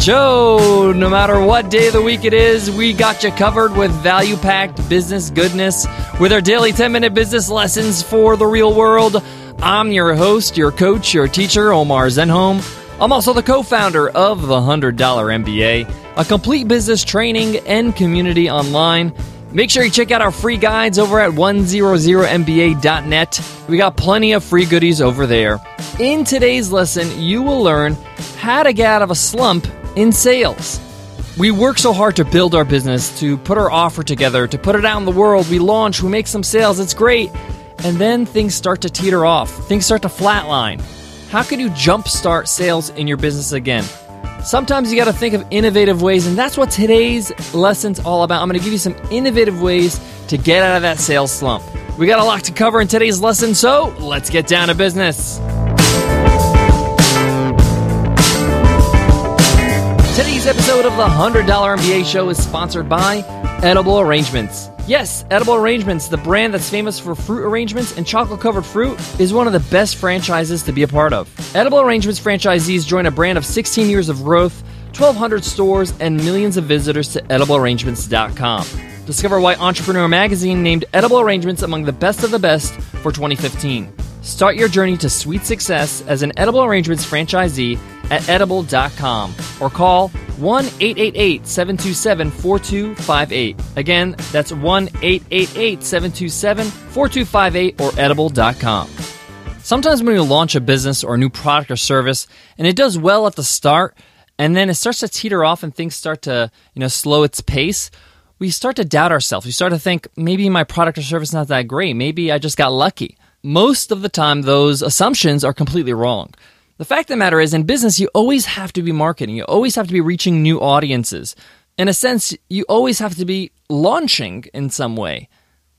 Show. No matter what day of the week it is, we got you covered with value packed business goodness with our daily 10 minute business lessons for the real world. I'm your host, your coach, your teacher, Omar Zenhom. I'm also the co founder of the $100 MBA, a complete business training and community online. Make sure you check out our free guides over at 100mba.net. We got plenty of free goodies over there. In today's lesson, you will learn how to get out of a slump in sales. We work so hard to build our business, to put our offer together, to put it out in the world. We launch, we make some sales, it's great. And then things start to teeter off, things start to flatline. How can you jumpstart sales in your business again? Sometimes you got to think of innovative ways, and that's what today's lesson's all about. I'm going to give you some innovative ways to get out of that sales slump. We got a lot to cover in today's lesson, so let's get down to business. Today's episode of the $100 MBA show is sponsored by Edible Arrangements. Yes, Edible Arrangements, the brand that's famous for fruit arrangements and chocolate covered fruit, is one of the best franchises to be a part of. Edible Arrangements franchisees join a brand of 16 years of growth, 1,200 stores, and millions of visitors to ediblearrangements.com. Discover why Entrepreneur Magazine named Edible Arrangements among the best of the best for 2015. Start your journey to sweet success as an Edible Arrangements franchisee at edible.com or call 1 888 727 4258. Again, that's 1 888 727 4258 or edible.com. Sometimes when you launch a business or a new product or service and it does well at the start and then it starts to teeter off and things start to, you know, slow its pace, we start to doubt ourselves. We start to think maybe my product or service is not that great. Maybe I just got lucky. Most of the time those assumptions are completely wrong. The fact of the matter is, in business, you always have to be marketing. You always have to be reaching new audiences. In a sense, you always have to be launching in some way,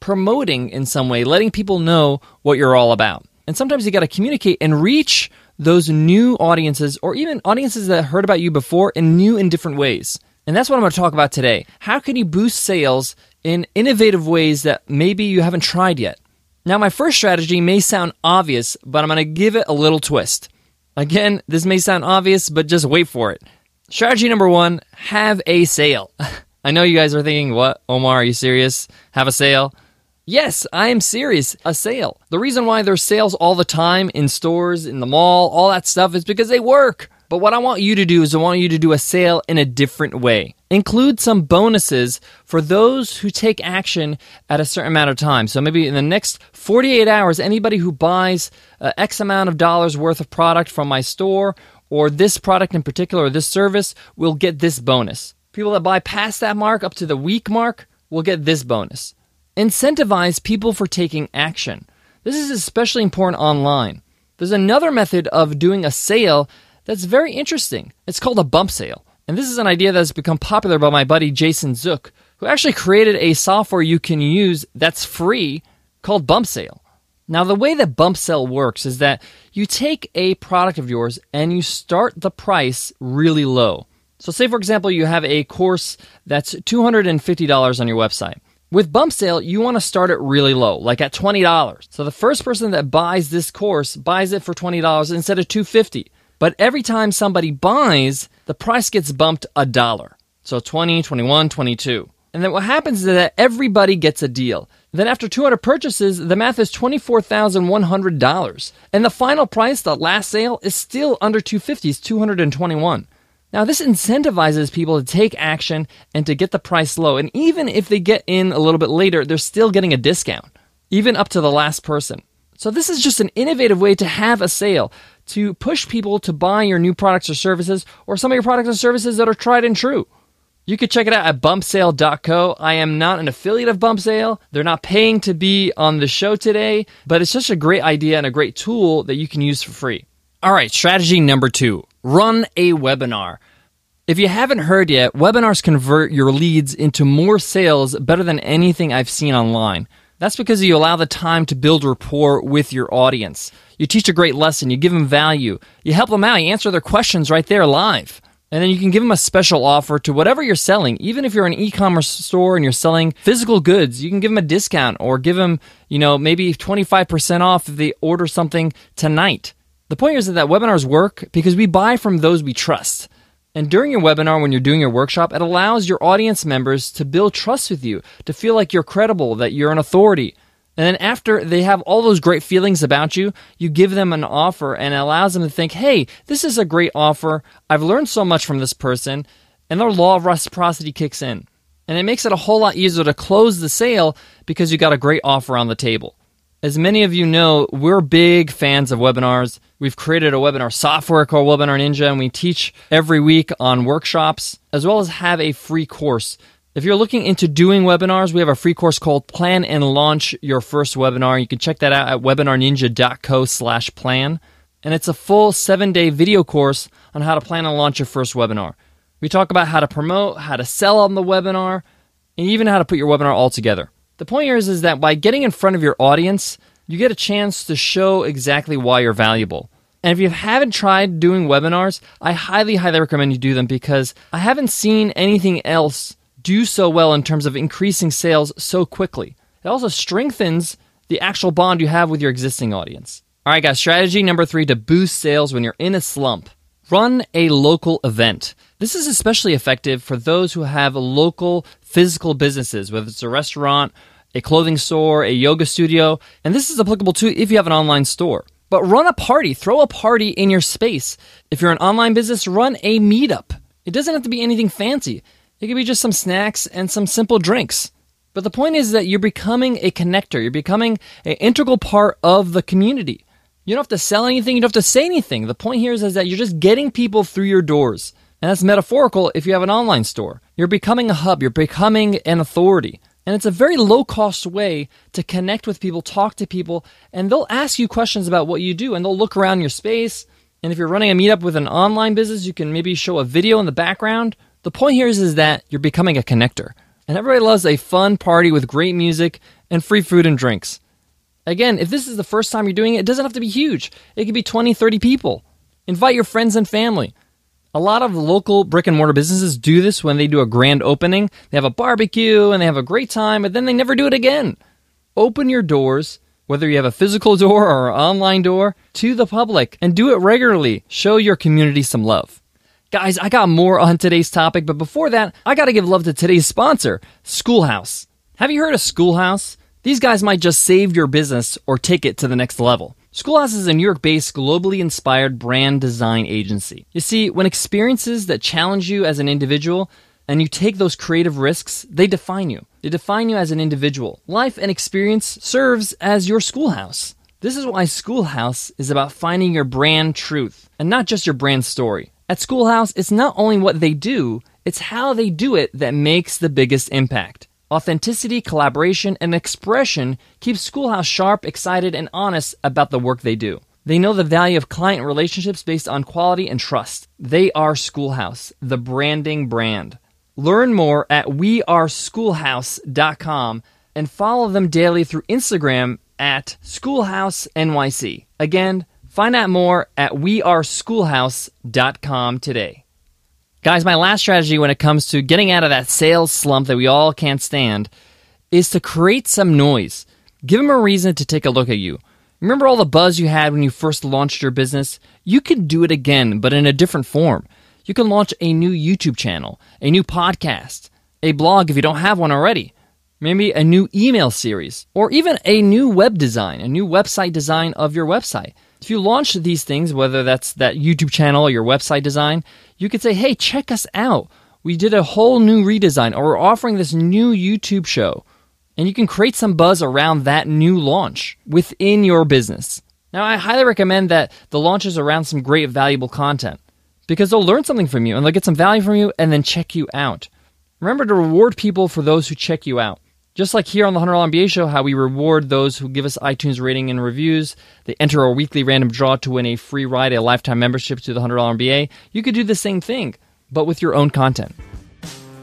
promoting in some way, letting people know what you're all about. And sometimes you got to communicate and reach those new audiences or even audiences that heard about you before in new and different ways. And that's what I'm going to talk about today. How can you boost sales in innovative ways that maybe you haven't tried yet? Now, my first strategy may sound obvious, but I'm going to give it a little twist. Again, this may sound obvious, but just wait for it. Strategy number one have a sale. I know you guys are thinking, what? Omar, are you serious? Have a sale? Yes, I am serious. A sale. The reason why there's sales all the time in stores, in the mall, all that stuff is because they work. But what I want you to do is I want you to do a sale in a different way. Include some bonuses for those who take action at a certain amount of time. So maybe in the next 48 hours, anybody who buys uh, X amount of dollars worth of product from my store or this product in particular or this service will get this bonus. People that buy past that mark up to the week mark will get this bonus. Incentivize people for taking action. This is especially important online. There's another method of doing a sale that's very interesting. It's called a bump sale. And this is an idea that's become popular by my buddy Jason Zook, who actually created a software you can use that's free called Bump Sale. Now, the way that Bump Sale works is that you take a product of yours and you start the price really low. So, say for example, you have a course that's $250 on your website. With Bump Sale, you want to start it really low, like at $20. So the first person that buys this course buys it for $20 instead of 250 but every time somebody buys, the price gets bumped a dollar. So 20, 21, 22. And then what happens is that everybody gets a deal. Then after 200 purchases, the math is $24,100. And the final price, the last sale, is still under 250, it's 221. Now this incentivizes people to take action and to get the price low. And even if they get in a little bit later, they're still getting a discount, even up to the last person. So this is just an innovative way to have a sale to push people to buy your new products or services or some of your products and services that are tried and true. You could check it out at bumpsale.co. I am not an affiliate of Bumpsale. They're not paying to be on the show today, but it's just a great idea and a great tool that you can use for free. All right, strategy number two run a webinar. If you haven't heard yet, webinars convert your leads into more sales better than anything I've seen online. That's because you allow the time to build rapport with your audience. You teach a great lesson, you give them value, you help them out, you answer their questions right there live. And then you can give them a special offer to whatever you're selling. Even if you're an e-commerce store and you're selling physical goods, you can give them a discount or give them, you know, maybe 25% off if they order something tonight. The point is that, that webinars work because we buy from those we trust. And during your webinar, when you're doing your workshop, it allows your audience members to build trust with you, to feel like you're credible, that you're an authority. And then after they have all those great feelings about you, you give them an offer and it allows them to think, hey, this is a great offer. I've learned so much from this person. And their law of reciprocity kicks in. And it makes it a whole lot easier to close the sale because you got a great offer on the table. As many of you know, we're big fans of webinars. We've created a webinar software called Webinar Ninja, and we teach every week on workshops, as well as have a free course if you're looking into doing webinars, we have a free course called Plan and Launch Your First Webinar. You can check that out at webinarninja.co slash plan. And it's a full seven day video course on how to plan and launch your first webinar. We talk about how to promote, how to sell on the webinar, and even how to put your webinar all together. The point here is, is that by getting in front of your audience, you get a chance to show exactly why you're valuable. And if you haven't tried doing webinars, I highly, highly recommend you do them because I haven't seen anything else do so well in terms of increasing sales so quickly. It also strengthens the actual bond you have with your existing audience. All right, guys, strategy number three to boost sales when you're in a slump run a local event. This is especially effective for those who have a local physical businesses, whether it's a restaurant, a clothing store, a yoga studio, and this is applicable too if you have an online store. But run a party, throw a party in your space. If you're an online business, run a meetup. It doesn't have to be anything fancy. It could be just some snacks and some simple drinks. But the point is that you're becoming a connector. You're becoming an integral part of the community. You don't have to sell anything. You don't have to say anything. The point here is, is that you're just getting people through your doors. And that's metaphorical if you have an online store. You're becoming a hub. You're becoming an authority. And it's a very low cost way to connect with people, talk to people, and they'll ask you questions about what you do and they'll look around your space. And if you're running a meetup with an online business, you can maybe show a video in the background the point here is, is that you're becoming a connector. And everybody loves a fun party with great music and free food and drinks. Again, if this is the first time you're doing it, it doesn't have to be huge. It could be 20, 30 people. Invite your friends and family. A lot of local brick and mortar businesses do this when they do a grand opening. They have a barbecue and they have a great time, but then they never do it again. Open your doors, whether you have a physical door or an online door, to the public and do it regularly. Show your community some love. Guys, I got more on today's topic, but before that, I gotta give love to today's sponsor, Schoolhouse. Have you heard of Schoolhouse? These guys might just save your business or take it to the next level. Schoolhouse is a New York based, globally inspired brand design agency. You see, when experiences that challenge you as an individual and you take those creative risks, they define you. They define you as an individual. Life and experience serves as your schoolhouse. This is why Schoolhouse is about finding your brand truth and not just your brand story. At Schoolhouse, it's not only what they do, it's how they do it that makes the biggest impact. Authenticity, collaboration, and expression keep Schoolhouse sharp, excited, and honest about the work they do. They know the value of client relationships based on quality and trust. They are Schoolhouse, the branding brand. Learn more at weareschoolhouse.com and follow them daily through Instagram at schoolhousenyc. Again, Find out more at weareschoolhouse.com today. Guys, my last strategy when it comes to getting out of that sales slump that we all can't stand is to create some noise. Give them a reason to take a look at you. Remember all the buzz you had when you first launched your business? You can do it again, but in a different form. You can launch a new YouTube channel, a new podcast, a blog if you don't have one already, maybe a new email series, or even a new web design, a new website design of your website. If you launch these things, whether that's that YouTube channel or your website design, you could say, hey, check us out. We did a whole new redesign, or we're offering this new YouTube show. And you can create some buzz around that new launch within your business. Now, I highly recommend that the launch is around some great, valuable content because they'll learn something from you and they'll get some value from you and then check you out. Remember to reward people for those who check you out. Just like here on the $100 MBA show, how we reward those who give us iTunes rating and reviews. They enter our weekly random draw to win a free ride, a lifetime membership to the $100 MBA. You could do the same thing, but with your own content.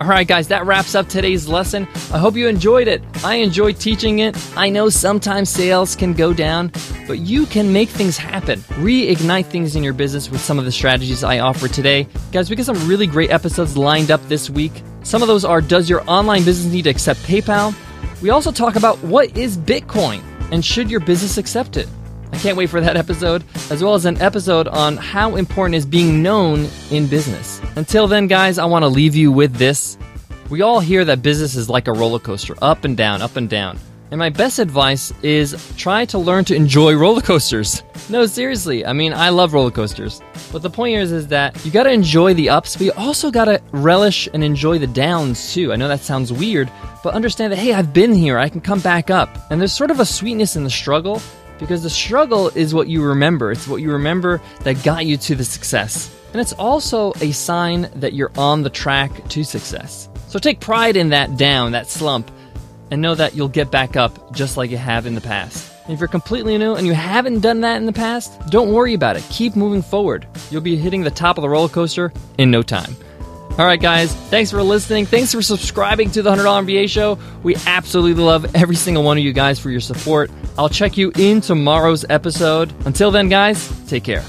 All right, guys, that wraps up today's lesson. I hope you enjoyed it. I enjoyed teaching it. I know sometimes sales can go down, but you can make things happen. Reignite things in your business with some of the strategies I offer today. Guys, we got some really great episodes lined up this week. Some of those are Does your online business need to accept PayPal? We also talk about what is Bitcoin and should your business accept it? I Can't wait for that episode, as well as an episode on how important is being known in business. Until then, guys, I want to leave you with this. We all hear that business is like a roller coaster, up and down, up and down. And my best advice is try to learn to enjoy roller coasters. No, seriously. I mean, I love roller coasters. But the point is, is that you got to enjoy the ups, but you also got to relish and enjoy the downs too. I know that sounds weird, but understand that hey, I've been here. I can come back up. And there's sort of a sweetness in the struggle because the struggle is what you remember. It's what you remember that got you to the success. And it's also a sign that you're on the track to success. So take pride in that down, that slump and know that you'll get back up just like you have in the past. And if you're completely new and you haven't done that in the past, don't worry about it. Keep moving forward. You'll be hitting the top of the roller coaster in no time. All right, guys, thanks for listening. Thanks for subscribing to the $100 MBA show. We absolutely love every single one of you guys for your support. I'll check you in tomorrow's episode. Until then, guys, take care.